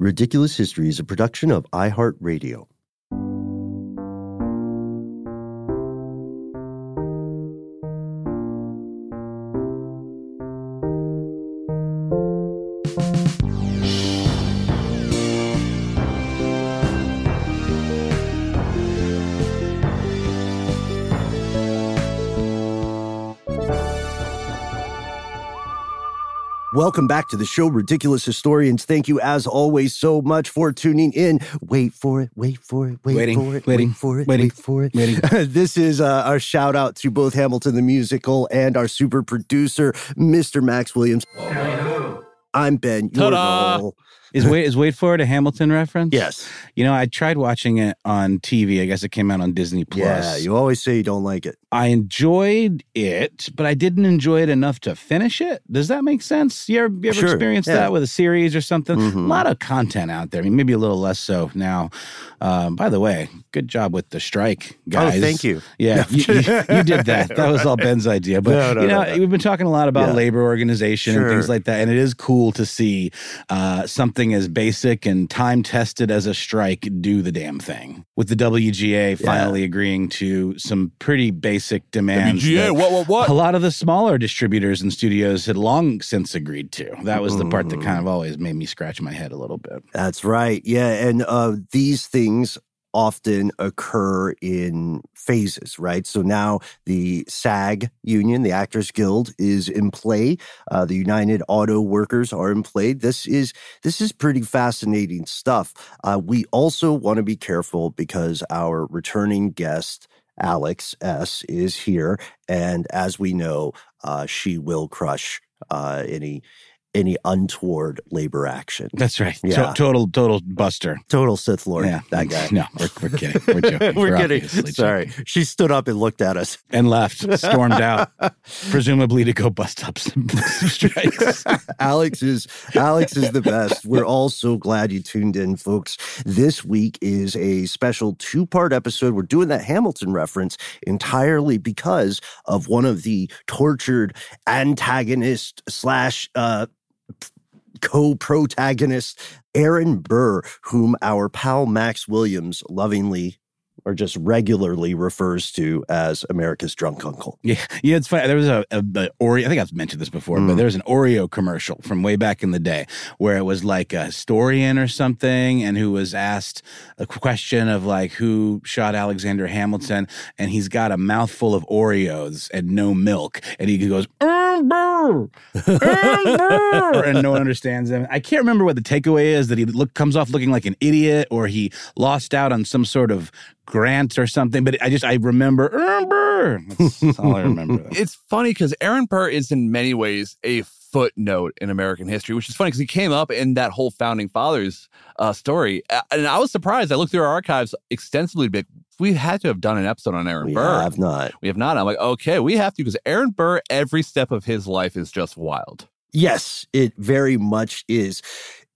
Ridiculous History is a production of iHeartRadio. Welcome back to the show, Ridiculous Historians. Thank you, as always, so much for tuning in. Wait for it, wait for it, wait Waiting, for it, waiting, wait for it, waiting, wait for it. waiting. this is uh, our shout out to both Hamilton the Musical and our super producer, Mr. Max Williams. I'm Ben. You're Ta-da! Noel. Is wait is wait for it a Hamilton reference? Yes. You know, I tried watching it on TV. I guess it came out on Disney Plus. Yeah, you always say you don't like it. I enjoyed it, but I didn't enjoy it enough to finish it. Does that make sense? You ever, you ever Sure, experienced yeah. that with a series or something? Mhm. A lot of content out there. I mean, maybe a little less so now. Um, by the way, good job with the strike, guys. Oh, thank you. Yeah, you, you, you did that. That was all Ben's idea. But No, no, you know, no, no. we've been talking a lot about Yeah. labor organization and things like that, and it is cool to see uh, something as basic and time tested as a strike do the damn thing. With the WGA finally agreeing to some pretty basic demands. WGA, what, what, what? A lot of the smaller distributors and studios had long since agreed to. That was the part that Mm. kind of always made me scratch my head a little bit. That's right. Yeah. And uh, these things often occur in phases, right? So now the SAG union, the Actors Guild, is in play. Uh, the United Auto Workers are in play. This is this is pretty fascinating stuff. Uh, we also want to be careful because our returning guest. Alex S is here, and as we know, uh, she will crush uh, any any untoward labor action. That's right. Yeah. To- total, total buster. Total Sith Lord, Yeah. that guy. No, we're, we're kidding. We're joking. We're kidding. Sorry. joking. She stood up and looked at us. And left, stormed out, presumably to go bust up some, some strikes. Alex is Alex is the best. We're all so glad you tuned in, folks. This week is a special two-part episode. We're doing that Hamilton reference entirely because of one of the tortured antagonist slash uh co-protagonist Aaron Burr, whom our pal Max Williams lovingly or just regularly refers to as America's drunk uncle. Yeah, yeah, it's funny. There was a, a, a Oreo. I think I've mentioned this before, but Mm. there was an Oreo commercial from way back in the day where it was like a historian or something, and who was asked a question of like who shot Alexander Hamilton, and he's got a mouthful of Oreos and no milk, and he goes. "Aaron Burr, Aaron Burr," and no one understands him. I can't remember what the takeaway is that he look comes off looking like an idiot or he lost out on some sort of grant or something. But I just I remember Aaron Burr. That's all I remember. It's funny because Aaron Burr is in many ways a footnote in American history, which is funny because he came up in that whole founding fathers uh, story. And I was surprised. I looked through our archives extensively, but we had to have done an episode on Aaron We Burr. We have not. We have not. I'm like, okay, we have to because Aaron Burr, every step of his life is just wild. Yes, it very much is.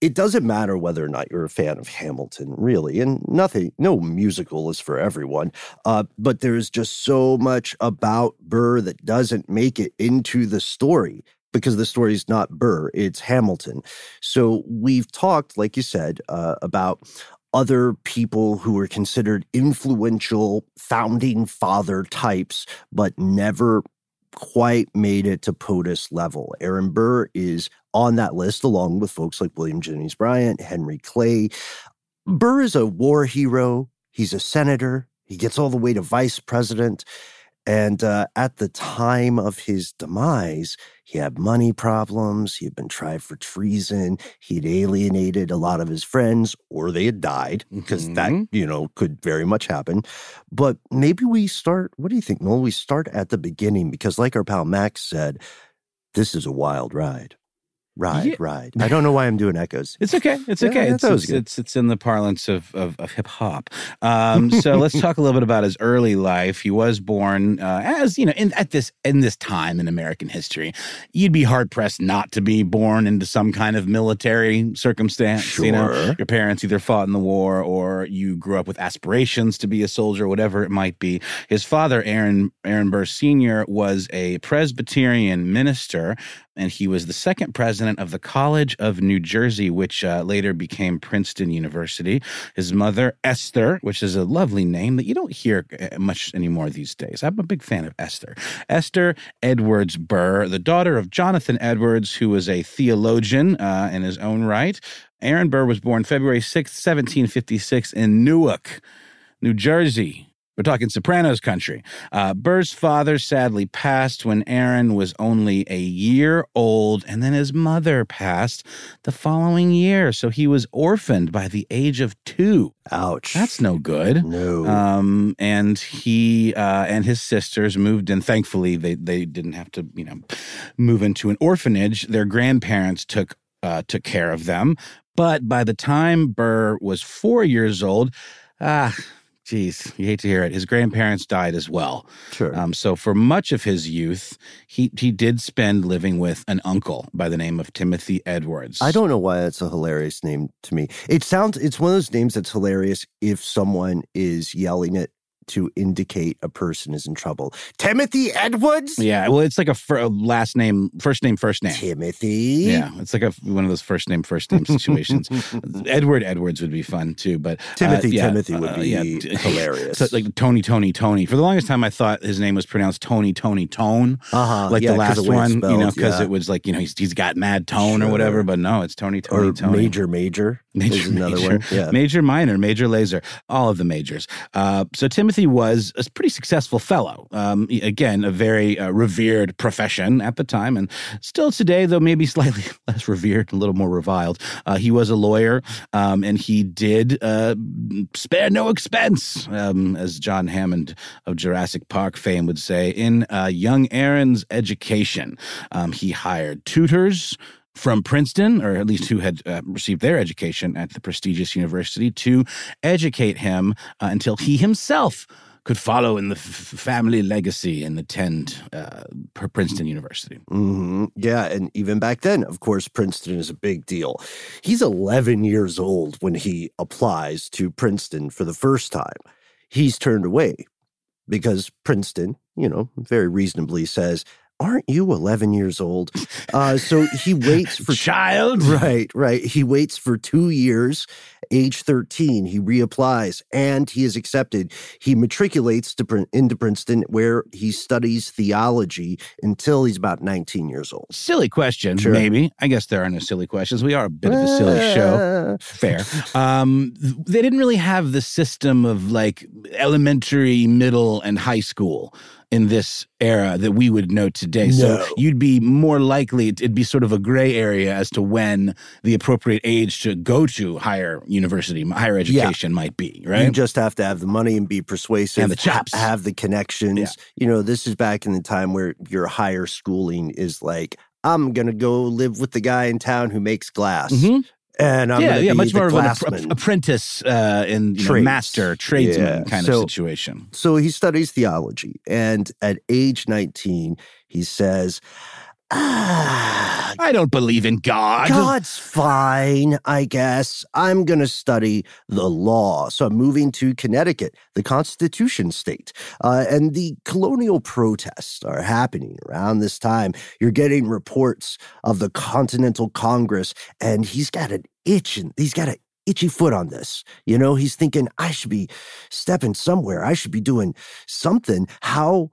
It doesn't matter whether or not you're a fan of Hamilton, really, and nothing, no musical is for everyone. Uh, but there's just so much about Burr that doesn't make it into the story because the story is not Burr, it's Hamilton. So we've talked, like you said, uh, about other people who were considered influential founding father types, but never quite made it to POTUS level. Aaron Burr is on that list, along with folks like William Jennings Bryan, Henry Clay. Burr is a war hero. He's a senator. He gets all the way to vice president. And uh, at the time of his demise, he had money problems. He had been tried for treason. He had alienated a lot of his friends, or they had died, because mm-hmm. that, you know, could very much happen. But maybe we start, what do you think, Noel? We start at the beginning, because like our pal Max said, this is a wild ride. Ride, yeah. ride. I don't know why I'm doing echoes. It's okay. It's okay. Yeah, it's, it's, it's, it's in the parlance of of, of hip hop. Um, so let's talk a little bit about his early life. He was born uh, as you know in at this in this time in American history. You'd be hard pressed not to be born into some kind of military circumstance. Sure. You know, your parents either fought in the war or you grew up with aspirations to be a soldier, whatever it might be. His father, Aaron Aaron Burr Sr., was a Presbyterian minister and he was the second president of the College of New Jersey, which uh, later became Princeton University. His mother, Esther, which is a lovely name that you don't hear uh, much anymore these days. I'm a big fan of Esther. Esther Edwards Burr, the daughter of Jonathan Edwards, who was a theologian uh, in his own right. Aaron Burr was born February 6, 1756, in Newark, New Jersey. We're talking Sopranos country. Uh, Burr's father sadly passed when Aaron was only a year old, and then his mother passed the following year. So he was orphaned by the age of two. Ouch. That's no good. No. Um, and he uh, and his sisters moved in. Thankfully, they they didn't have to, you know, move into an orphanage. Their grandparents took uh, took care of them. But by the time Burr was four years old, ah Geez, you hate to hear it. His grandparents died as well. Sure. Um, so for much of his youth, he he did spend living with an uncle by the name of Timothy Edwards. I don't know why that's a hilarious name to me. It sounds it's one of those names that's hilarious if someone is yelling it to indicate a person is in trouble. Timothy Edwards? Yeah, well, it's like a, fir- a last name, first name, first name. Timothy? Yeah, it's like a, one of those first name, first name situations. Edward Edwards would be fun too, but uh, Timothy, uh, yeah, Timothy would uh, be yeah. hilarious. so, like Tony, Tony, Tony. For the longest time, I thought his name was pronounced Tony, Tony, Tone. Uh-huh. Like yeah, the last one, spelled, you know, because it was like, you know, he's, he's got mad tone sure. or whatever, but no, it's Tony, Tony, or Tony. Major, Major. Major, another major, one. Yeah. Major, minor, major, laser, all of the majors. Uh, so Timothy was a pretty successful fellow. Um, again, a very uh, revered profession at the time, and still today, though maybe slightly less revered, a little more reviled. Uh, he was a lawyer, um, and he did uh, spare no expense, um, as John Hammond of Jurassic Park fame would say, in uh, young Aaron's education. Um, he hired tutors from Princeton, or at least who had uh, received their education at the prestigious university, to educate him uh, until he himself could follow in the f- family legacy and attend uh, Princeton University. Mm-hmm. Yeah, and even back then, of course, Princeton is a big deal. He's 11 years old when he applies to Princeton for the first time. He's turned away because Princeton, you know, very reasonably says, aren't you 11 years old? Uh, so he waits for child. Right, right. He waits for two years. Age 13, he reapplies and he is accepted. He matriculates to, into Princeton where he studies theology until he's about 19 years old. Silly question, sure. maybe. I guess there are no silly questions. We are a bit of a silly show. Fair. Um, they didn't really have the system of like elementary, middle, and high school in this era that we would know today. No. So you'd be more likely, it'd be sort of a gray area as to when the appropriate age to go to higher university, higher education yeah. might be, right? You just have to have the money and be persuasive. And the chops. Have the connections. Yeah. You know, this is back in the time where your higher schooling is like, I'm going to go live with the guy in town who makes glass. Mm-hmm and I'm yeah, yeah, much more of an apprentice uh, in know, master tradesman yeah. kind so, of situation. So he studies theology, and at age 19, he says, I don't believe in God. God's fine, I guess. I'm going to study the law. So I'm moving to Connecticut, the Constitution state. Uh, and the colonial protests are happening around this time. You're getting reports of the Continental Congress, and he's got an itch, and he's got an itchy foot on this. You know, he's thinking, I should be stepping somewhere. I should be doing something. How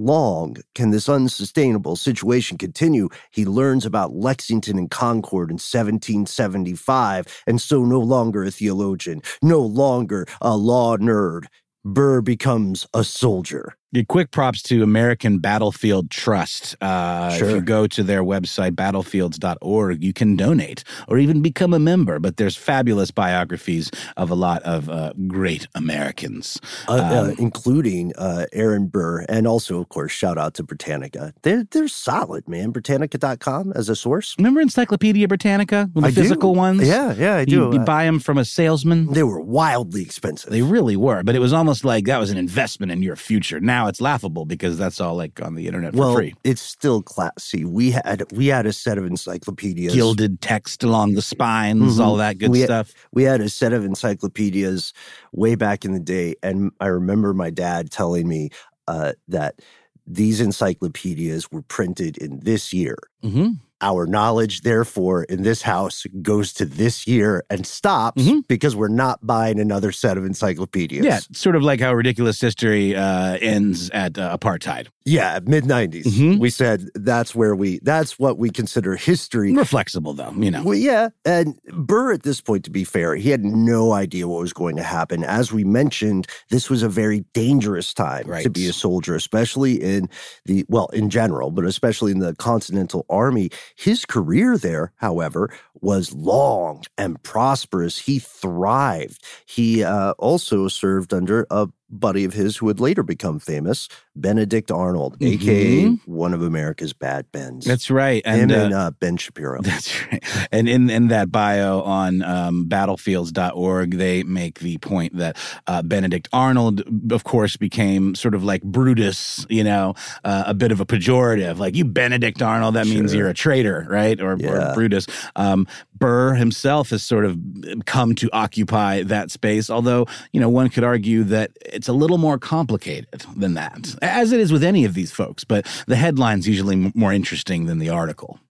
long can this unsustainable situation continue? He learns about Lexington and Concord in 1775, and so no longer a theologian, no longer a law nerd. Burr becomes a soldier. Quick props to American Battlefield Trust. Uh, Sure. If you go to their website, battlefields.org, you can donate or even become a member. But there's fabulous biographies of a lot of uh, great Americans. uh, uh, Um, including uh, Aaron Burr, and also, of course, shout out to Britannica. They're they're solid, man. Britannica.com as a source. Remember Encyclopedia Britannica, the I do. physical ones? Yeah, yeah, I do. you Uh, buy them from a salesman. they were wildly expensive. They really were, but it was almost like that was an investment in your future. Now it's laughable because that's all like on the internet for well, free. it's still classy. We had we had a set of encyclopedias. Gilded text along the spines, Mhm. all that good We- stuff. We had a set of encyclopedias way back in the day, and I remember my dad telling me uh, that these encyclopedias were printed in this year. hmm Our knowledge, therefore, in this house goes to this year and stops Mhm. because we're not buying another set of encyclopedias. Yeah, sort of like how ridiculous history uh, ends at uh, apartheid. yeah, mid 90s. Mhm. We said that's where we that's what we consider history. We're flexible, though. You know, Well, yeah. And Burr, at this point, to be fair, he had no idea what was going to happen. As we mentioned, this was a very dangerous time to be a soldier, especially in the, well, in general, but especially in the Continental Army. His career there, however, was long and prosperous. He thrived. He uh, also served under a buddy of his who would later become famous, Benedict Arnold, aka Mhm. one of America's bad Bens. that's right. Him And, uh, and uh, Ben Shapiro. That's right. And in, in that bio on um, battlefields.org, they make the point that uh, Benedict Arnold, of course, became sort of like Brutus, you know, uh, a bit of a pejorative. Like, you Benedict Arnold, that means you're a traitor, right? Or, Yeah. or Brutus. Um, Burr himself has sort of uh, come to occupy that space, although, you know, one could argue that it's a little more complicated than that, as it is with any of these folks. But the headline's usually more interesting than the article.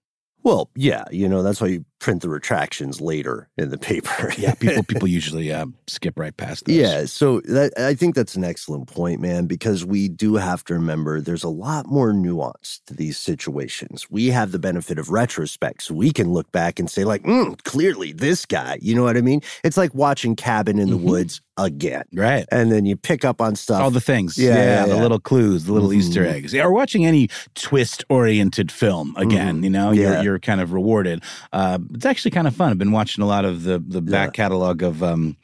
Well, yeah, you know that's why you print the retractions later in the paper. Yeah, people people usually uh, skip right past those. Yeah, so that, I think that's an excellent point, man, because we do have to remember there's a lot more nuance to these situations. We have the benefit of retrospect, so we can look back and say, like, mm, clearly this guy, you know what I mean? It's like watching Cabin in the Mhm. Woods again. right. And then you pick up on stuff. All the things, Yeah, yeah, yeah, the yeah. little clues, the little Mhm. Easter eggs. Yeah, or watching any twist-oriented film again, you know, you're you're kind of rewarded. Uh, it's actually kind of fun. I've been watching a lot of the the back Yeah. catalog of um,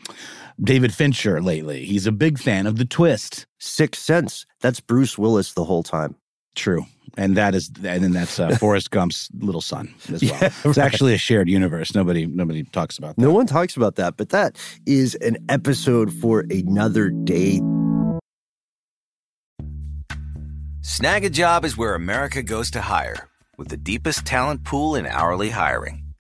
David Fincher lately. He's a big fan of the twist. Sixth Sense. That's Bruce Willis the whole time. True. And that is, and then that's uh, Forrest Gump's little son as well. Yeah, It's right. actually a shared universe. Nobody, nobody talks about that. No one talks about that, but that is an episode for another day. Snagajob is where America goes to hire, with the deepest talent pool in hourly hiring.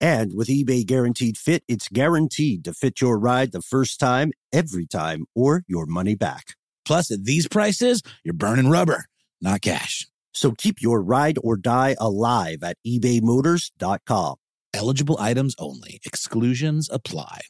And with eBay Guaranteed Fit, it's guaranteed to fit your ride the first time, every time, or your money back. Plus, at these prices, you're burning rubber, not cash. So keep your ride or die alive at ebaymotors.com. Eligible items only. Exclusions apply.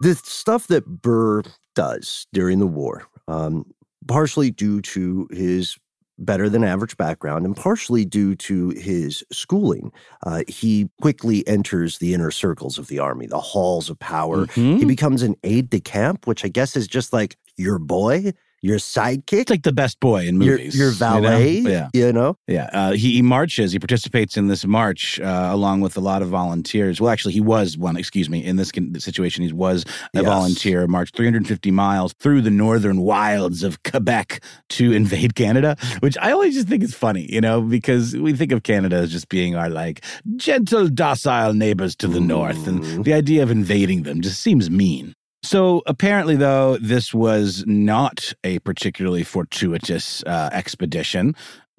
The stuff that Burr does during the war, um, partially due to his better than average background and partially due to his schooling, uh, he quickly enters the inner circles of the army, the halls of power. Mhm. He becomes an aide de camp, which I guess is just like your boy, your sidekick, It's like the best boy in your, movies. your you know? valet. Yeah. You know? Yeah, uh, he, he marches. He participates in this march uh, along with a lot of volunteers. Well, actually, he was one. Excuse me. In this situation, he was a Yes. volunteer. Marched 350 miles through the northern wilds of Quebec to invade Canada, which I always just think is funny, you know, because we think of Canada as just being our like gentle, docile neighbors to the north, and the idea of invading them just seems mean. So apparently, though, this was not a particularly fortuitous uh, expedition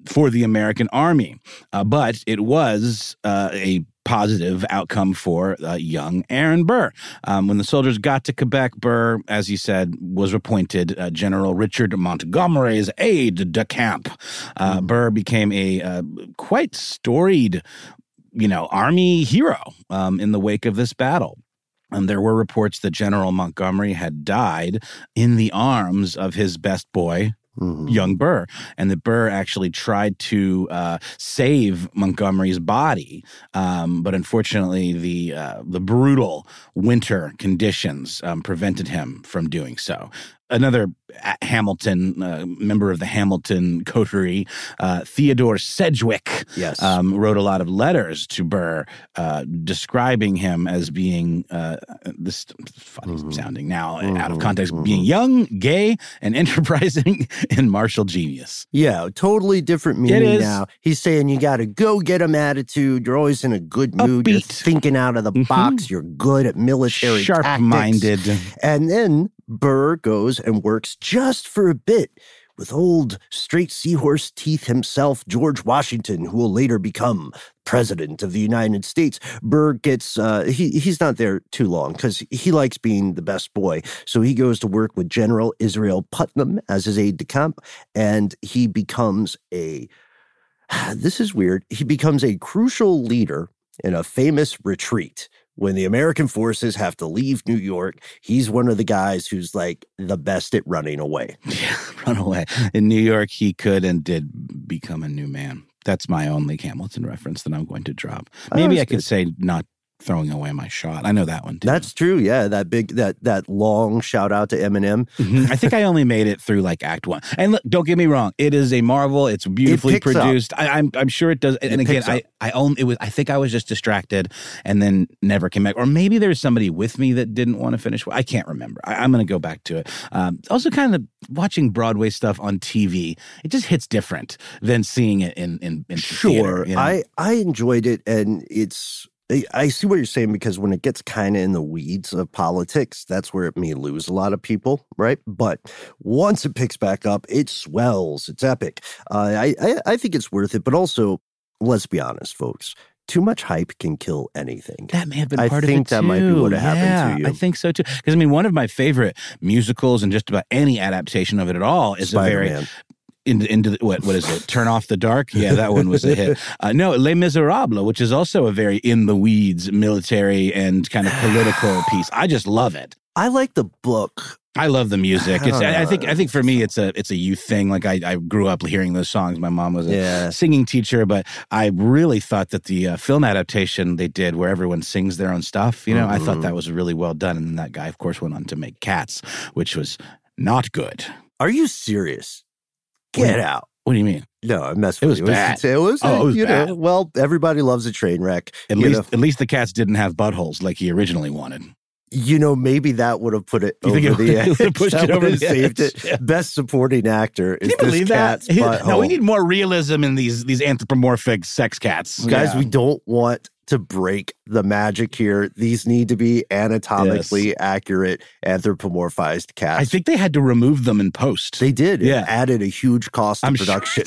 for the American Army, uh, but it was uh, a positive outcome for uh, young Aaron Burr. Um, when the soldiers got to Quebec, Burr, as he said, was appointed uh, General Richard Montgomery's aide de camp. Uh, Burr became a uh, quite storied, you know, army hero um, in the wake of this battle. And there were reports that General Montgomery had died in the arms of his best boy, Mhm. young Burr, and that Burr actually tried to uh, save Montgomery's body, um, but unfortunately, the uh, the brutal winter conditions um, prevented him from doing so. Another Hamilton uh, member of the Hamilton coterie, uh, Theodore Sedgwick, Yes. um, wrote a lot of letters to Burr uh, describing him as being uh, this funny Mhm. sounding now out of Mhm, context, mhm. being young, gay, and enterprising and martial genius. Yeah, totally different meaning now. He's saying you got to go get him attitude. You're always in a good mood. You're Upbeat. thinking out of the Mhm. box. You're good at military sharp minded, And then Burr goes and works just for a bit with old straight seahorse teeth himself, George Washington, who will later become president of the United States. Burr gets uh, he he's not there too long because he likes being the best boy. So he goes to work with General Israel Putnam as his aide de camp, and he becomes a this is weird. He becomes a crucial leader in a famous retreat. When the American forces have to leave New York, he's one of the guys who's like the best at running away. Yeah, run away. In New York, he could and did become a new man. That's my only Hamilton reference that I'm going to drop. Oh, Maybe that's I could good. say not throwing away my shot. I know that one too. That's true. Yeah, that big that that long shout out to Eminem. Mhm. I think I only made it through like Act One. And look, don't get me wrong, it is a marvel. It's beautifully up. produced. I, I'm I'm sure it does. And It again, I. I own it was. I think I was just distracted and then never came back. Or maybe there's somebody with me that didn't want to finish. I can't remember. I, I'm going to go back to it. Um, also, kind of watching Broadway stuff on TV, it just hits different than seeing it in in, in Sure, theater, you know? I I enjoyed it, and it's. I- I see what you're saying because when it gets kind of in the weeds of politics, that's where it may lose a lot of people, right? But once it picks back up, it swells. It's epic. Uh, I, I I think it's worth it, but also, let's be honest, folks. Too much hype can kill anything. That may have been I part think of it that might be too. what happened to yeah, you. I think so too. Because I mean, one of my favorite musicals and just about any adaptation of it at all is a very Spider-Man. Into into the, what what is it? Turn off the dark. Yeah, that one was a hit. Uh, no, Les Miserables, which is also a very in the weeds military and kind of political piece. I just love it. I like the book. I love the music. I It's, I, I think I think for me it's a it's a youth thing. Like I, I grew up hearing those songs. My mom was a Yeah. singing teacher, but I really thought that the uh, film adaptation they did, where everyone sings their own stuff, you know, I thought Mhm. that was really well done. And that guy, of course, went on to make Cats, which was not good. Are you serious? Get out. What do you mean? No, I messed It with was you. bad. It was, Oh, it was you bad. know, well, everybody loves a train wreck. At least, know. at least the cats didn't have buttholes like he originally wanted. you know, maybe that would have put it You over think it the edge. it pushed that it over the saved edge, it. yeah. Best supporting actor is Can you this believe that? butthole. No, we need more realism in these these anthropomorphic sex cats, guys. Yeah. We don't want to break the magic here. These need to be anatomically accurate, anthropomorphized cats. I think they had to remove them in post. They did. It Yeah. added a huge cost to I'm sure. production.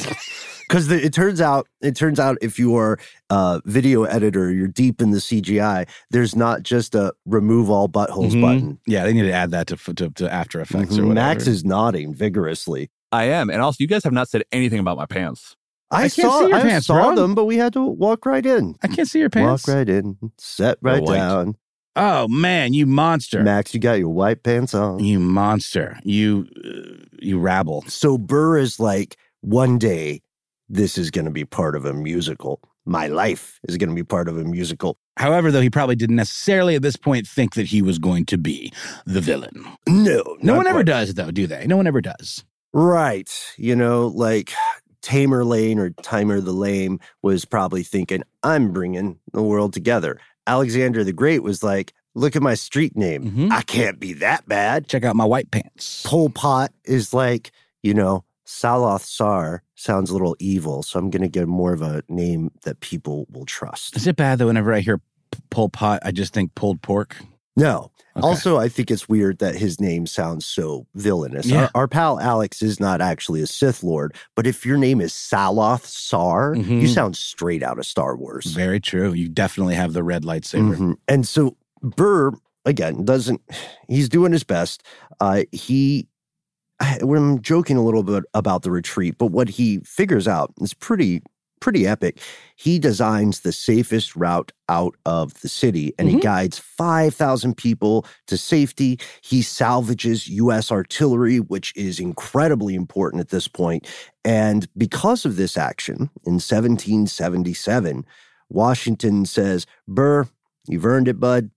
Because it turns out, it turns out, if you are a video editor, you're deep in the CGI. There's not just a remove all buttholes Mhm. button. Yeah, they need to add that to to, to After Effects or Mhm. whatever. Max is nodding vigorously. I am. And also, you guys have not said anything about my pants. I, I can't saw, I pants, saw bro. them, but we had to walk right in. I can't see your pants. Walk right in, set right down. Oh man, you monster! Max, you got your white pants on. You monster! You uh, you rabble. So Burr is like, one day, this is going to be part of a musical. My life is going to be part of a musical. However, though, he probably didn't necessarily at this point think that he was going to be the villain. No, No one ever does, though, do they? No one ever does. Right. You know, like Tamerlane or Timur the Lame was probably thinking, I'm bringing the world together. Alexander the Great was like, look at my street name. Mhm. I can't be that bad. Check out my white pants. Pol Pot is like, you know, Saloth Sar sounds a little evil, so I'm going to get more of a name that people will trust. Is it bad that whenever I hear Pol Pot, I just think pulled pork? No. Okay. Also, I think it's weird that his name sounds so villainous. Yeah. Our, our pal Alex is not actually a Sith Lord, but if your name is Saloth Sar, you Mhm. sound straight out of Star Wars. very true. You definitely have the red lightsaber. Mhm. And so Burr, again, doesn't, he's doing his best. Uh, he, I'm joking a little bit about the retreat, but what he figures out is pretty, pretty epic. He designs the safest route out of the city and he Mhm. guides 5,000 people to safety. He salvages U.S. artillery, which is incredibly important at this point. And because of this action in 1777, Washington says, Burr, you've earned it, bud.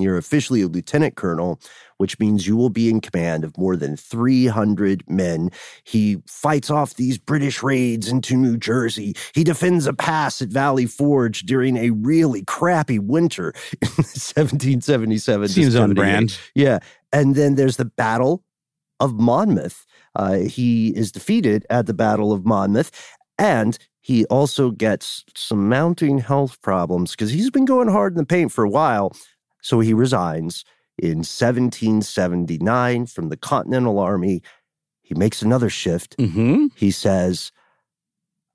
You're officially a lieutenant colonel, which means you will be in command of more than 300 men. He fights off these British raids into New Jersey. He defends a pass at Valley Forge during a really crappy winter in 1777. Seems on brand. Yeah. And then there's the Battle of Monmouth. Uh, he is defeated at the Battle of Monmouth. And he also gets some mounting health problems because he's been going hard in the paint for a while. So he resigns in 1779 from the Continental Army. He makes another shift. Mm-hmm. He says,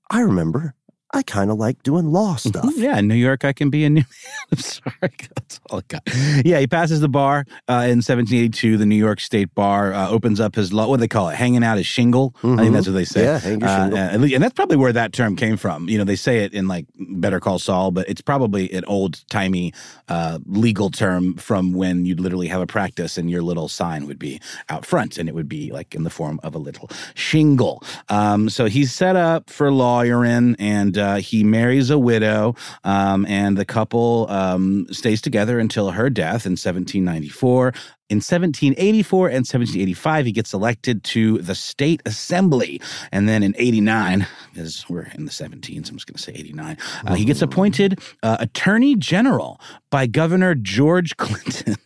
I remember I kind of like doing law stuff. Yeah, in New York, I can be a new. I'm sorry, that's all I got. Yeah, he passes the bar uh, in 1782. The New York State Bar uh, opens up his law. What do they call it? Hanging out his shingle. I think Mhm. that's what they say. Yeah, hang Uh, shingle. and, and that's probably where that term came from. You know, they say it in like Better Call Saul, but it's probably an old timey uh, legal term from when you'd literally have a practice and your little sign would be out front and it would be like in the form of a little shingle. Um, so he's set up for lawyering and uh, he marries a widow um, and the couple um, stays together until her death in 1794. In 1784 and 1785, he gets elected to the state assembly. And then in 89, because we're in the 17s, I'm just going to say 89, uh, he gets appointed uh, attorney general by Governor George Clinton,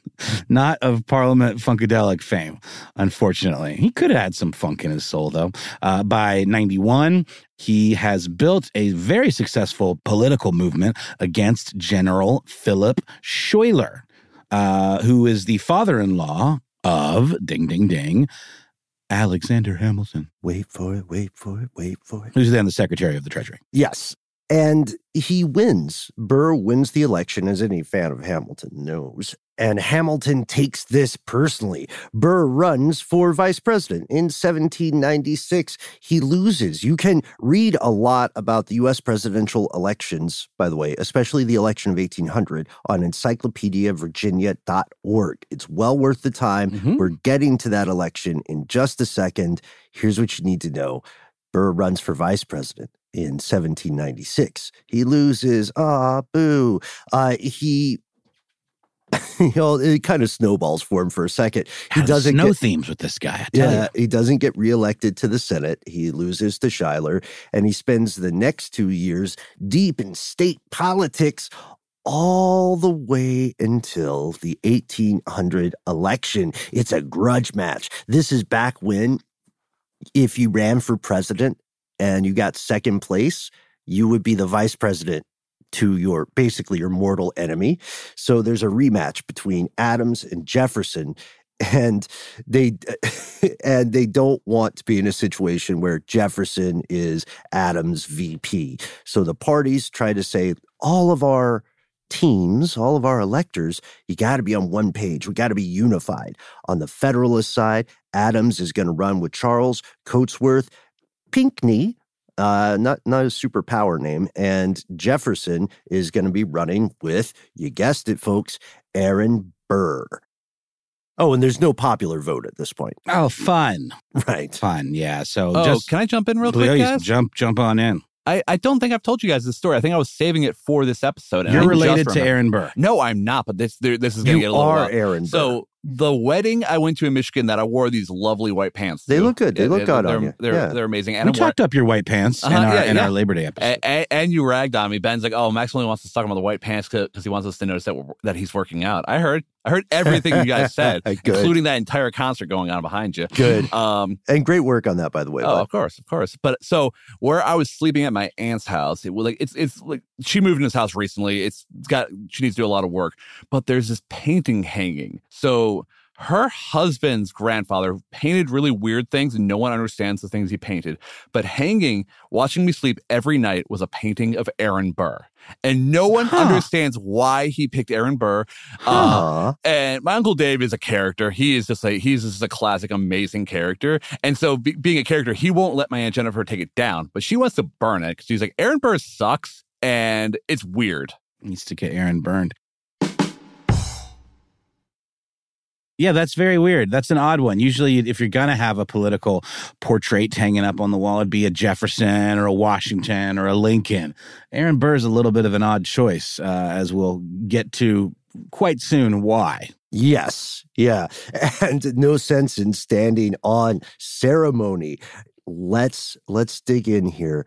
not of Parliament Funkadelic fame, unfortunately. He could have had some funk in his soul, though. Uh, by 91, he has built a very successful political movement against General Philip Schuyler uh, who is the father in law of ding, ding, ding, Alexander Hamilton, Wait for it, wait for it, wait for it. who's then the Secretary of the Treasury. Yes. And he wins. Burr wins the election, as any fan of Hamilton knows. And Hamilton takes this personally. Burr runs for vice president in 1796. He loses. You can read a lot about the US presidential elections, by the way, especially the election of 1800, on encyclopediavirginia.org. It's well worth the time. Mhm. We're getting to that election in just a second. Here's what you need to know Burr runs for vice president in 1796. He loses. Ah, boo. Uh, he, you know, it kind of snowballs for him for a second. He Has doesn't no themes with this guy. I tell yeah, you. he doesn't get reelected to the Senate. He loses to Schuyler, and he spends the next two years deep in state politics all the way until the 1800 election. It's a grudge match. This is back when, if you ran for president and you got second place, you would be the vice president to your basically your mortal enemy. So there's a rematch between Adams and Jefferson and they and they don't want to be in a situation where Jefferson is Adams VP. So the parties try to say all of our teams, all of our electors, you got to be on one page. We got to be unified. On the Federalist side, Adams is going to run with Charles Cotesworth, Pinckney, uh, not not a superpower name, and Jefferson is going to be running with, you guessed it, folks, Aaron Burr. Oh, and there's no popular vote at this point, Oh, fun. right? Fun. Yeah. So Oh, just can I jump in real quick, please guys? jump jump on in. I, I don't think I've told you guys this story. I think I was saving it for this episode. and You're I related to. Aaron Burr. No, I'm not. But this there, this is going to get a little. You little are. Aaron Burr. So the wedding I went to in Michigan that I wore these lovely white pants. They to. look good. They look good they're, on you. They're, Yeah. they're amazing. We And I'm wearing- talked up your white pants in, Uh-huh, our, yeah, in yeah. our Labor Day episode. A- a- and you ragged on me. Ben's like, "Oh, Max only wants to talk about the white pants because he wants us to notice that we're, that he's working out." I heard, I heard everything you guys said, including that entire concert going on behind you. Good. Um, And great work on that, by the way. oh, bud. of course, of course. But so where I was sleeping at my aunt's house, it was like it's it's like she moved in this house recently. It's got she needs to do a lot of work, but there's this painting hanging. So her husband's grandfather painted really weird things, and no one understands the things he painted. But hanging, watching me sleep every night was a painting of Aaron Burr, and no one Huh. understands why he picked Aaron Burr. Uh, and my uncle Dave is a character. He is just like he's just a classic, amazing character. And so, be, being a character, he won't let my aunt Jennifer take it down, but she wants to burn it because she's like, Aaron Burr sucks, and it's weird. Needs to get Aaron burned. Yeah, that's very weird. That's an odd one. Usually, if you're going to have a political portrait hanging up on the wall, it'd be a Jefferson or a Washington or a Lincoln. Aaron Burr's a little bit of an odd choice, uh, as we'll get to quite soon why. Yes, yeah. And no sense in standing on ceremony. Let's let's dig in here.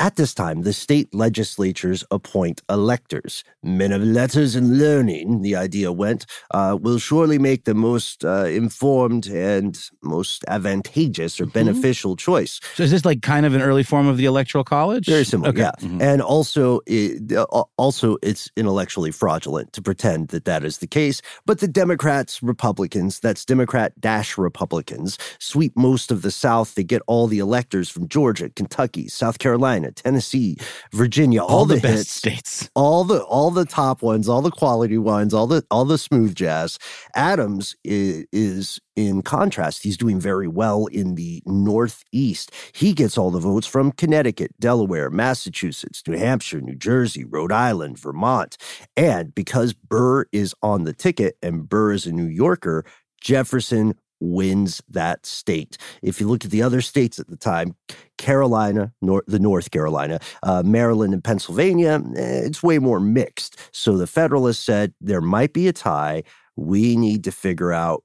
At this time, the state legislatures appoint electors. Men of letters and learning, the idea went, uh, will surely make the most uh, informed and most advantageous or Mhm. beneficial choice. So is this like kind of an early form of the electoral college? Very similar, Okay. yeah. Mhm. And also, it, uh, also, it's intellectually fraudulent to pretend that that is the case. But the Democrats, Republicans, that's Democrat dash Republicans, sweep most of the South. They get all the electors from Georgia, Kentucky, South Carolina, Tennessee, Virginia, all, all, the, best hits, states. all the all the top ones, all the quality ones, all the all the smooth jazz. Adams is, is in contrast, he's doing very well in the Northeast. He gets all the votes from Connecticut, Delaware, Massachusetts, New Hampshire, New Jersey, Rhode Island, Vermont. And because Burr is on the ticket and Burr is a New Yorker, Jefferson wins that state. If you look at the other states at the time, Carolina, nor- the North Carolina, uh, Maryland, and Pennsylvania, eh, it's way more mixed. So the Federalists said there might be a tie. We need to figure out.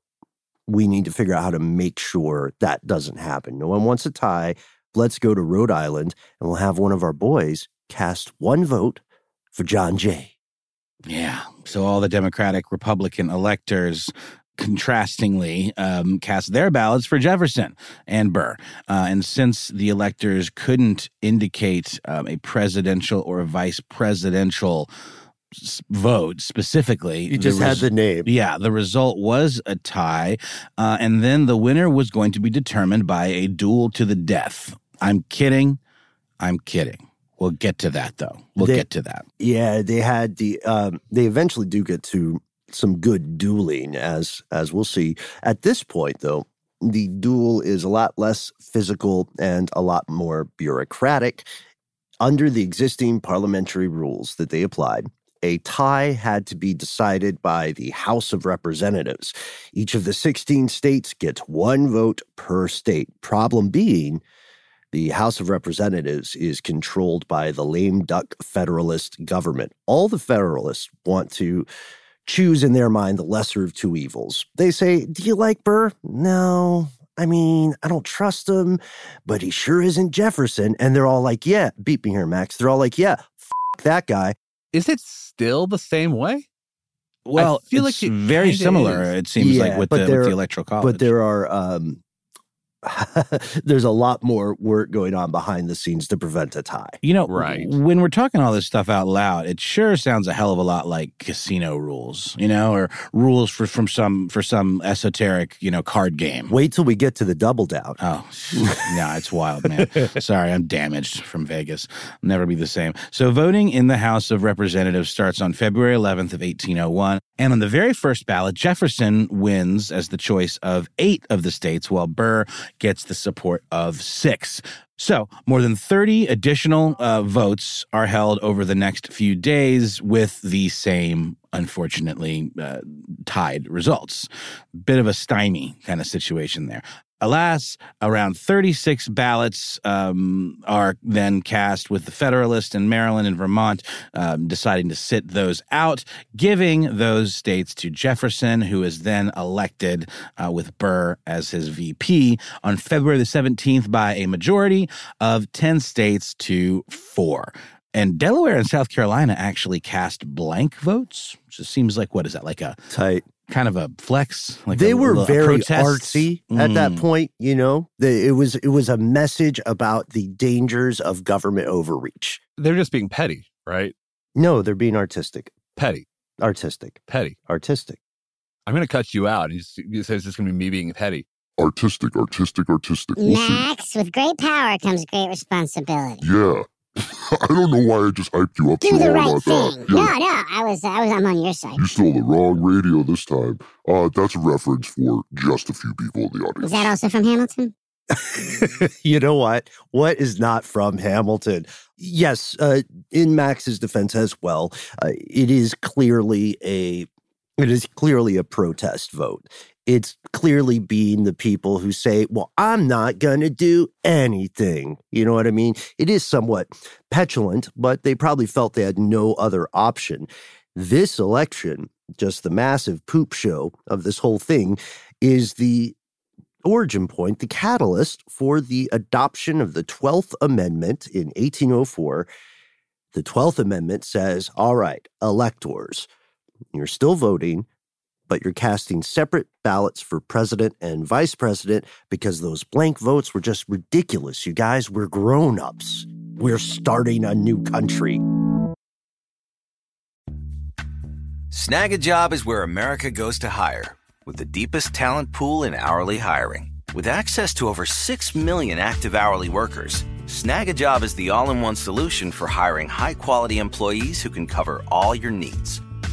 We need to figure out how to make sure that doesn't happen. No one wants a tie. Let's go to Rhode Island and we'll have one of our boys cast one vote for John Jay. Yeah. So all the Democratic Republican electors contrastingly um, cast their ballots for Jefferson and Burr. Uh, and since the electors couldn't indicate um, a presidential or a vice presidential s- vote specifically, You just had res- the name. Yeah, the result was a tie. Uh, and then the winner was going to be determined by a duel to the death. I'm kidding. I'm kidding. We'll get to that, though. We'll They- get to that. Yeah, they had the. Um, they eventually do get to some good dueling, as as we'll see. At this point, though, the duel is a lot less physical and a lot more bureaucratic. Under the existing parliamentary rules that they applied, a tie had to be decided by the House of Representatives. Each of the 16 states gets one vote per state. Problem being, the House of Representatives is controlled by the lame duck federalist government. All the federalists want to choose in their mind the lesser of two evils. They say, Do you like Burr? No. I mean, I don't trust him, but he sure isn't Jefferson. And they're all like, Yeah, beat me here, Max. They're all like, Yeah, f- that guy. Is it still the same way? Well, I feel it's like it very similar. is. It seems Yeah, like with but the, with the electoral college. But there are, um, there's a lot more work going on behind the scenes to prevent a tie. you know, Right. when we're talking all this stuff out loud, it sure sounds a hell of a lot like casino rules, you know, or rules for from some for some esoteric, you know, card game. Wait till we get to the double down. Oh, no, it's wild, man. Sorry, I'm damaged from Vegas. Never be the same. So, voting in the House of Representatives starts on February 11th of 1801, and on the very first ballot, Jefferson wins as the choice of eight of the states, while Burr gets the support of six. So, more than 30 additional uh, votes are held over the next few days with the same, unfortunately, uh, tied results. Bit of a stymie kind of situation there. Alas, around 36 ballots um, are then cast with the Federalists in Maryland and Vermont um, deciding to sit those out, giving those states to Jefferson, who is then elected uh, with Burr as his VP on February the 17th by a majority of 10 states to four. And Delaware and South Carolina actually cast blank votes, which seems like what is that? Like a Tight. Kind of a flex. Like they a- were a- a very protest? artsy at that Mm. point you know the, it was it was a message about the dangers of government overreach They're just being petty, right? no they're being artistic Petty, artistic petty. artistic I'm going to cut you out. And you, just, you say it's just going to be me being petty. Artistic, artistic, artistic. We'll see. Max, with great power comes great responsibility. Yeah. I don't know why I just hyped you up Do so the hard right about thing. that. No, no, I was, I was, I'm on your side. you stole the wrong radio this time. Uh, that's a reference for just a few people in the audience. Is that also from Hamilton? you know what what is not from hamilton yes uh, in max's defense as well uh, it is clearly a it is clearly a protest vote it's clearly being the people who say well i'm not going to do anything. You know what i mean? It is somewhat petulant but they probably felt they had no other option. This election just the massive poop show of this whole thing, is the origin point, the catalyst for the adoption of the 12th Amendment in 1804. The 12th Amendment says, all right, electors, you're still voting, but you're casting separate ballots for president and vice president because those blank votes were just ridiculous. You guys, we're grown ups. We're starting a new country. Snagajob is where America goes to hire, with the deepest talent pool in hourly hiring. With access to over 6 million active hourly workers, Snagajob is the all in one solution for hiring high quality employees who can cover all your needs.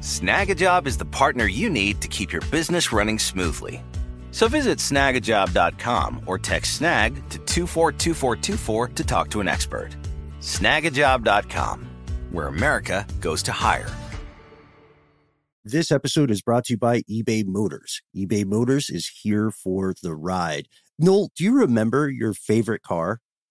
Snagajob is the partner you need to keep your business running smoothly. So visit snagajob.com or text snag to 242424 to talk to an expert. Snagajob.com, where America goes to hire. This episode is brought to you by eBay Motors. eBay Motors is here for the ride. Noel, do you remember your favorite car?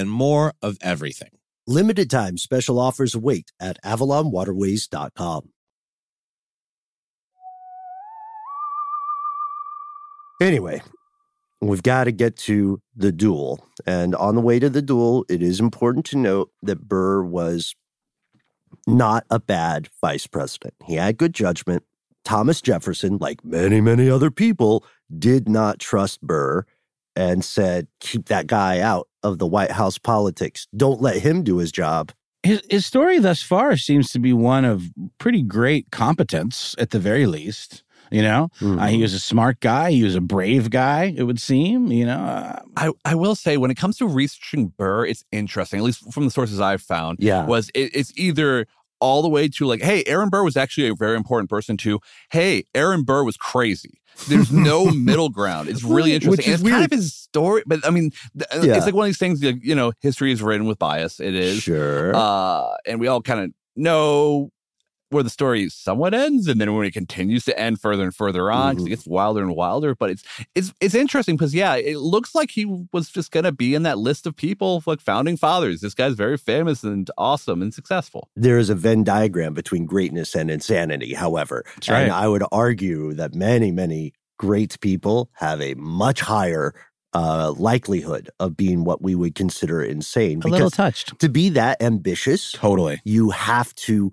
and more of everything. Limited time special offers await at avalonwaterways.com. Anyway, we've got to get to the duel. And on the way to the duel, it is important to note that Burr was not a bad vice president. He had good judgment. Thomas Jefferson, like many, many other people, did not trust Burr and said, keep that guy out. Of the White House politics. Don't let him do his job. His, his story thus far seems to be one of pretty great competence, at the very least. You know, uh, he was a smart guy. He was a brave guy. It would seem. You know, uh, I, I will say when it comes to researching Burr, it's interesting, at least from the sources I've found. Yeah. Was it, it's either all the way to like, hey, Aaron Burr was actually a very important person to, hey, Aaron Burr was crazy. There's no middle ground. It's really Which interesting. is and it's kind of his story, but I mean, th- Yeah. it's like one of these things, you know, history is written with bias. It is. Sure. Uh, and we all kind of know where the story somewhat ends, and then when it continues to end further and further on, Mhm. it gets wilder and wilder. But it's it's it's interesting because yeah, it looks like he was just gonna be in that list of people like founding fathers. This guy's very famous and awesome and successful. there is a Venn diagram between greatness and insanity, however. Right. And I would argue that many, many great people have a much higher uh, likelihood of being what we would consider insane. a little touched. to be that ambitious, Totally. you have to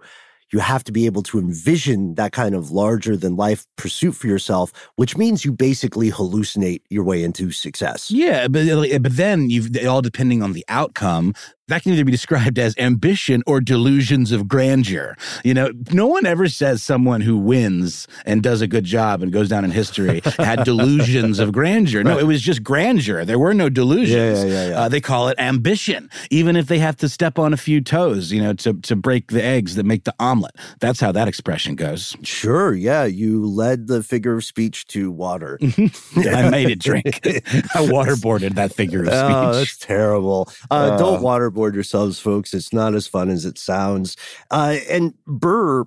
you have to be able to envision that kind of larger than life pursuit for yourself, which means you basically hallucinate your way into success. Yeah, but but then you've all depending on the outcome. That can either be described as ambition or delusions of grandeur. You know, no one ever says someone who wins and does a good job and goes down in history had delusions of grandeur. No, it was just grandeur. There were no delusions. Yeah, yeah, yeah. Uh, they call it ambition, even if they have to step on a few toes, you know, to, to break the eggs that make the omelet. That's how that expression goes. Sure, yeah, you led the figure of speech to water. I made it drink. I waterboarded that figure of speech. Oh, that's terrible. Uh, Uh. don't waterboard yourselves, folks. It's not as fun as it sounds. Uh, and Burr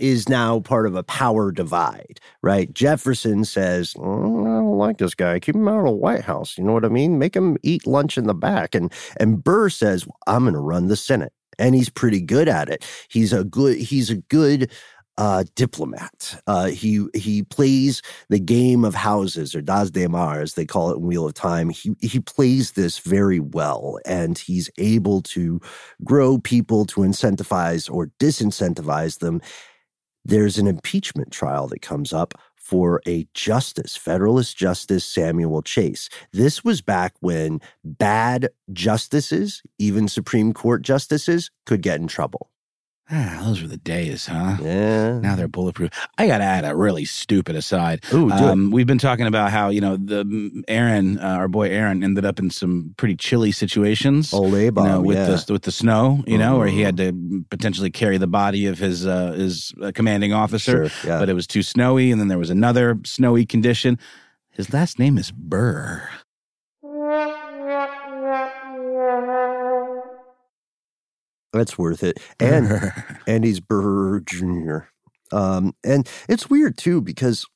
is now part of a power divide, right? Jefferson says, "Mm, I don't like this guy. Keep him out of the White House. You know what I mean? Make him eat lunch in the back. And and Burr says, I'm going to run the Senate. And he's pretty good at it. He's a good, he's a good uh, diplomat. Uh, he he plays the game of houses or Daes Dae'mar, as they call it in Wheel of Time. He he plays this very well, and he's able to grow people to incentivize or disincentivize them. There's an impeachment trial that comes up for a justice, Federalist Justice Samuel Chase. This was back when bad justices, even Supreme Court justices, could get in trouble. Ah, those were the days, huh? Yeah. Now they're bulletproof. I got to add a really stupid aside. Ooh, do it. Um, we've been talking about how you know the mm, Aaron, uh, our boy Aaron, ended up in some pretty chilly situations. Old you know, with yeah. the with the snow, you know, where he Mhm. had to potentially carry the body of his uh, his uh, commanding officer, Sure, yeah. but it was too snowy, and then there was another snowy condition. His last name is Burr. That's worth it. And and he's Burr Jr. Um, and it's weird too because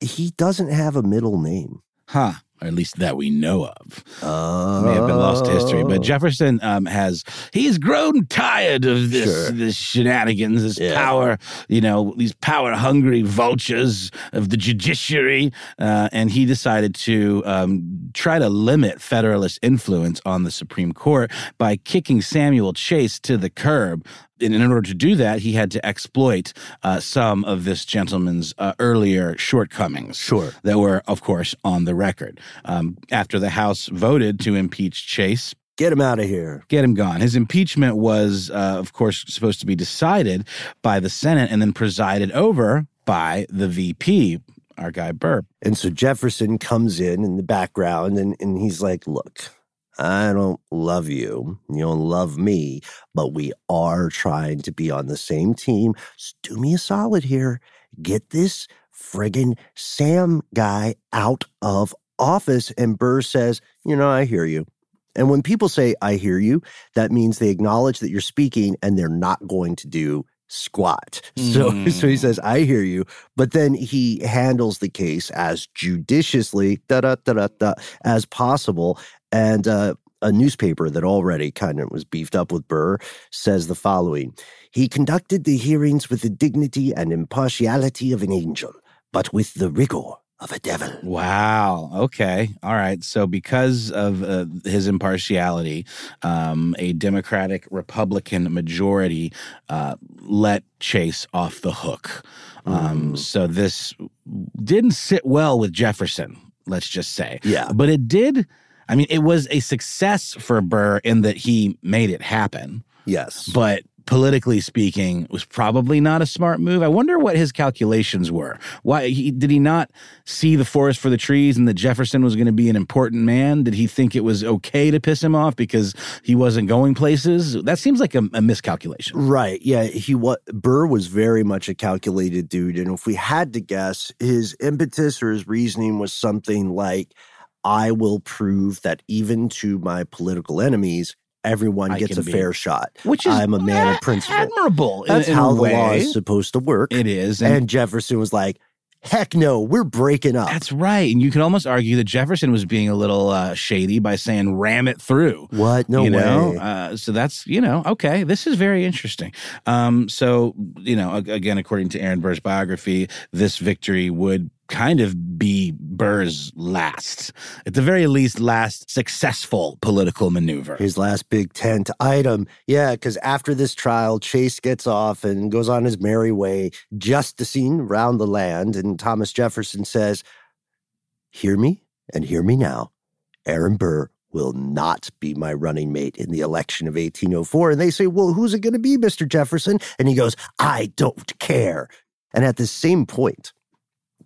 he doesn't have a middle name. huh? Or at least that we know of. Uh, may have been lost to history. But Jefferson um, has he's grown tired of this Sure. this shenanigans, this Yeah. power, you know, these power hungry vultures of the judiciary, uh, and he decided to um, try to limit Federalist influence on the Supreme Court by kicking Samuel Chase to the curb. And in order to do that, he had to exploit uh, some of this gentleman's uh, earlier shortcomings Sure. that were, of course, on the record. Um, after the House voted to impeach Chase, Get him out of here. get him gone. His impeachment was, uh, of course, supposed to be decided by the Senate and then presided over by the VP, our guy Burr. And so Jefferson comes in in the background and, and he's like, Look, I don't love you. You don't love me, but we are trying to be on the same team. So do me a solid here. Get this friggin' Sam guy out of office. And Burr says, You know, I hear you. And when people say, I hear you, that means they acknowledge that you're speaking and they're not going to do squat. So, Mm. so he says, I hear you. But then he handles the case as judiciously da, da, da, da, da, as possible. And uh, a newspaper that already kind of was beefed up with Burr says the following He conducted the hearings with the dignity and impartiality of an angel, but with the rigor of a devil. Wow. Okay. All right. So, because of uh, his impartiality, um, a Democratic Republican majority uh, let Chase off the hook. Um, Mm. So, this didn't sit well with Jefferson, let's just say. Yeah. But it did. I mean, it was a success for Burr in that he made it happen, Yes. but politically speaking, it was probably not a smart move. I wonder what his calculations were. Why he, did he not see the forest for the trees and that Jefferson was going to be an important man? Did he think it was okay to piss him off because he wasn't going places? That seems like a, a miscalculation. Right. Yeah. He what Burr was very much a calculated dude. And if we had to guess, his impetus or his reasoning was something like, I will prove that even to my political enemies, everyone I gets a be- fair shot. Which is I'm a man of principle. admirable. That's in how a the law is supposed to work. It is. And, Jefferson was like, heck no, we're breaking up. That's right. And you can almost argue that Jefferson was being a little uh, shady by saying ram it through. what? No you way. know? Uh, so that's, you know, okay. This is very interesting. Um, so, you know, again, according to Aaron Burr's biography, this victory would kind of be Burr's last, at the very least, last successful political maneuver. His last big tent item. Yeah, because after this trial, Chase gets off and goes on his merry way, justicing round the land. And Thomas Jefferson says, Hear me and hear me now. Aaron Burr will not be my running mate in the election of 1804. And they say, Well, who's it going to be, Mr. Jefferson? And he goes, I don't care. And at the same point,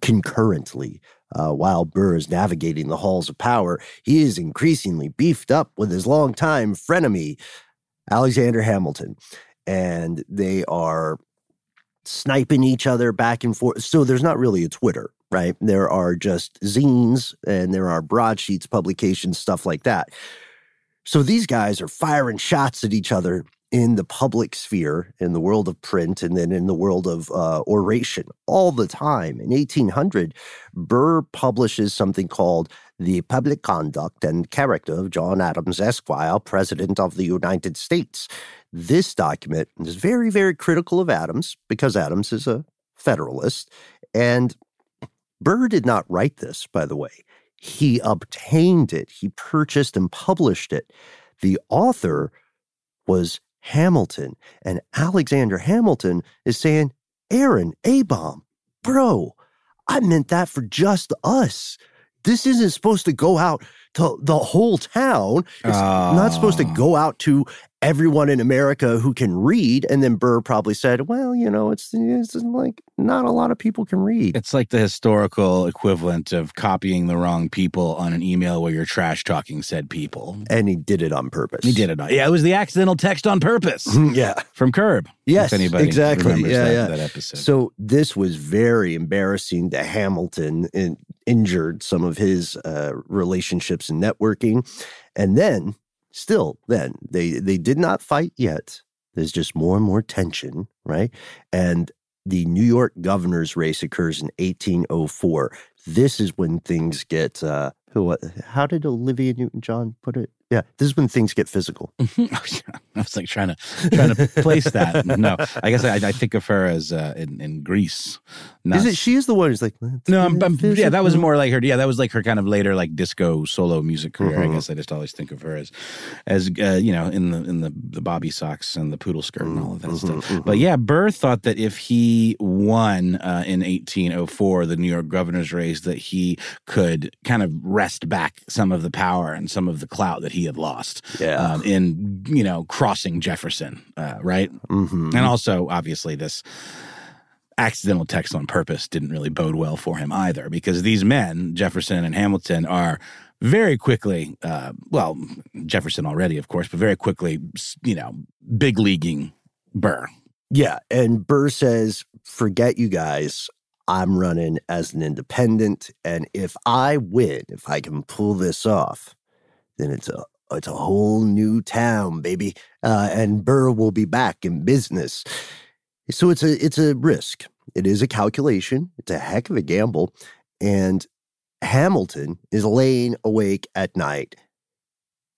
concurrently, uh, while Burr is navigating the halls of power, he is increasingly beefed up with his longtime frenemy, Alexander Hamilton. And they are sniping each other back and forth. So there's not really a Twitter, right? There are just zines and there are broadsheets, publications, stuff like that. So these guys are firing shots at each other in the public sphere, in the world of print, and then in the world of uh, oration all the time. In 1800, Burr publishes something called The Public Conduct and Character of John Adams, Esquire, President of the United States. This document is very, very critical of Adams because Adams is a Federalist. And Burr did not write this, by the way. He obtained it, he purchased and published it. The author was Hamilton, and Alexander Hamilton is saying, Aaron, A bomb, bro, I meant that for just us. This isn't supposed to go out to the whole town. It's not supposed to Oh. go out to everyone in America who can read. And then Burr probably said, well, you know, it's, it's like not a lot of people can read. It's like the historical equivalent of copying the wrong people on an email where you're trash talking said people. And he did it on purpose. He did it. on- Yeah, it was the accidental text on purpose yeah. from Curb. Yes, if anybody exactly. remembers Yeah, that, yeah. that episode. So this was very embarrassing to Hamilton and injured some of his uh, relationships and networking. And then, still, then they they did not fight yet. There's just more and more tension, right? And the New York governor's race occurs in 1804. This is when things get. Uh, who? what- How did Olivia Newton-John put it? Yeah, this is when things get physical. Oh. I was like trying to trying to place that. No, I guess I, I think of her as uh, in, in Grease. Not, Is it? She is the one who's like. No, I'm, I'm- yeah, that was more like her. Yeah, that was like her kind of later like disco solo music career. Mhm. I guess I just always think of her as, as uh, you know, in the in the the bobby socks and the poodle skirt and all of that Mhm, stuff. mhm. But yeah, Burr thought that if he won uh, in 1804 the New York governor's race, that he could kind of wrest back some of the power and some of the clout that he had lost Yeah. um, in you know crossing Jefferson, uh, right? Mhm. And also, obviously, this accidental text on purpose didn't really bode well for him either, because these men, Jefferson and Hamilton, are very quickly, uh, well, Jefferson already, of course, but very quickly, you know, big leaguing Burr. Yeah. And Burr says, forget you guys. I'm running as an independent. And if I win, if I can pull this off, then it's a it's a whole new town, baby. Uh, and Burr will be back in business. So it's a it's a risk. It is a calculation. It's a heck of a gamble. And Hamilton is laying awake at night,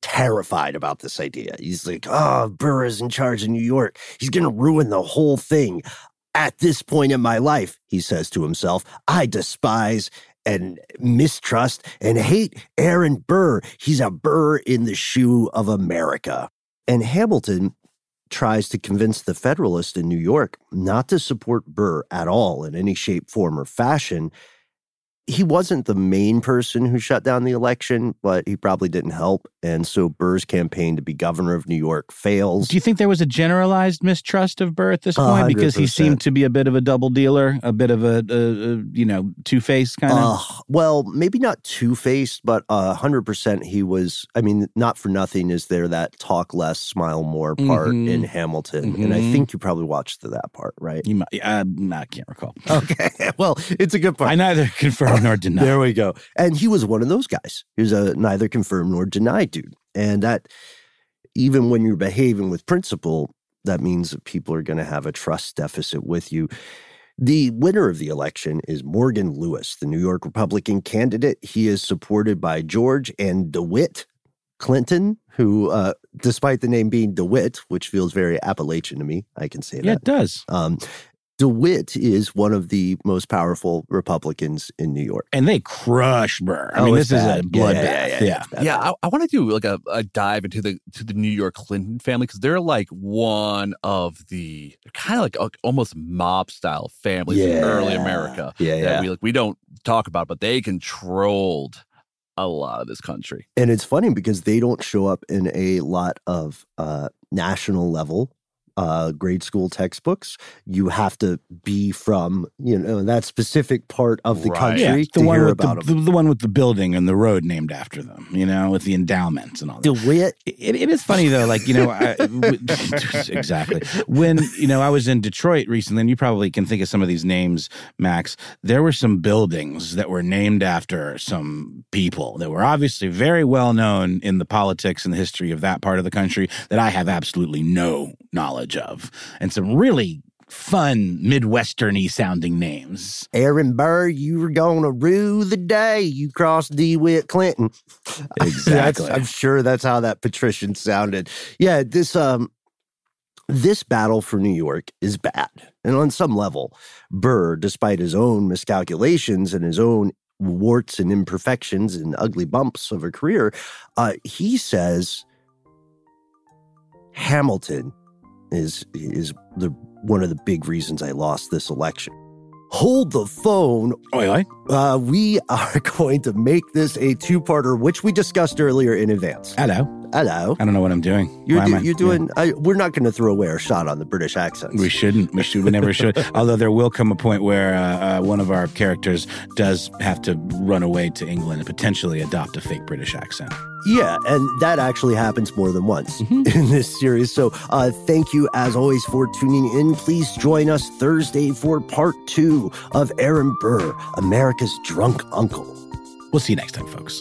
terrified about this idea. He's like, oh, Burr is in charge of New York. He's to ruin the whole thing. At this point in my life, he says to himself, I despise and mistrust and hate Aaron Burr. He's a burr in the shoe of America. And Hamilton tries to convince the Federalists in New York not to support Burr at all in any shape, form, or fashion. He wasn't the main person who shut down the election, but he probably didn't help. And so Burr's campaign to be governor of New York fails. Do you think there was a generalized mistrust of Burr at this point because he seemed to be a bit of a double dealer, a bit of a, a, a you know two faced kind of? Uh, well, maybe not two faced, but a hundred percent he was. I mean, not for nothing is there that talk less, smile more part Mhm. in Hamilton, and I Mhm. think you probably watched that part, right? You might, uh, I can't recall. Okay, well, it's a good part. I neither confirm nor deny. There we go. And he was one of those guys. He was a neither confirmed nor denied dude. And that, even when you're behaving with principle, that means that people are going to have a trust deficit with you. The winner of the election is Morgan Lewis, the New York Republican candidate. He is supported by George and DeWitt Clinton, who, uh, despite the name being DeWitt, which feels very Appalachian to me, I can say yeah, that. Yeah, it does. Um, DeWitt is one of the most powerful Republicans in New York. And they crush Burr. I Oh, mean, it's this is a bloodbath. yeah, Yeah, yeah, yeah, yeah. Yeah, I, I want to do like a, a dive into the to the New York Clinton family because they're like one of the kind of like a, almost mob style families in early America Yeah, that yeah. we like we don't talk about, but they controlled a lot of this country. And it's funny because they don't show up in a lot of uh, national level uh, grade school textbooks. You have to be from you know that specific part of the Right. country Yeah, to the one hear with about the, them. the one with the building and the road named after them. You know, with the endowments and all that. DeWitt. It, it is funny though, like you know, I, w- exactly when you know I was in Detroit recently, and you probably can think of some of these names, Max. There were some buildings that were named after some people that were obviously very well known in the politics and the history of that part of the country that I have absolutely no knowledge of, and some really fun midwesterny sounding names. Aaron Burr, you were going to rue the day you crossed DeWitt Clinton. Exactly. I'm sure that's how that patrician sounded. Yeah, this um this battle for New York is bad. And on some level, Burr, despite his own miscalculations and his own warts and imperfections and ugly bumps of a career, uh, he says Hamilton is is the one of the big reasons I lost this election. Hold the phone. Oi, oi. Uh, we are going to make this a two-parter, which we discussed earlier in advance. Hello. Hello. I don't know what I'm doing. You're, do- I- you're doing. I, we're not going to throw away our shot on the British accent. We shouldn't. We should. We never should. Although there will come a point where uh, uh, one of our characters does have to run away to England and potentially adopt a fake British accent. Yeah, and that actually happens more than once in this series. So, uh, thank you as always for tuning in. Please join us Thursday for part two of Aaron Burr, America's Drunk Uncle. We'll see you next time, folks.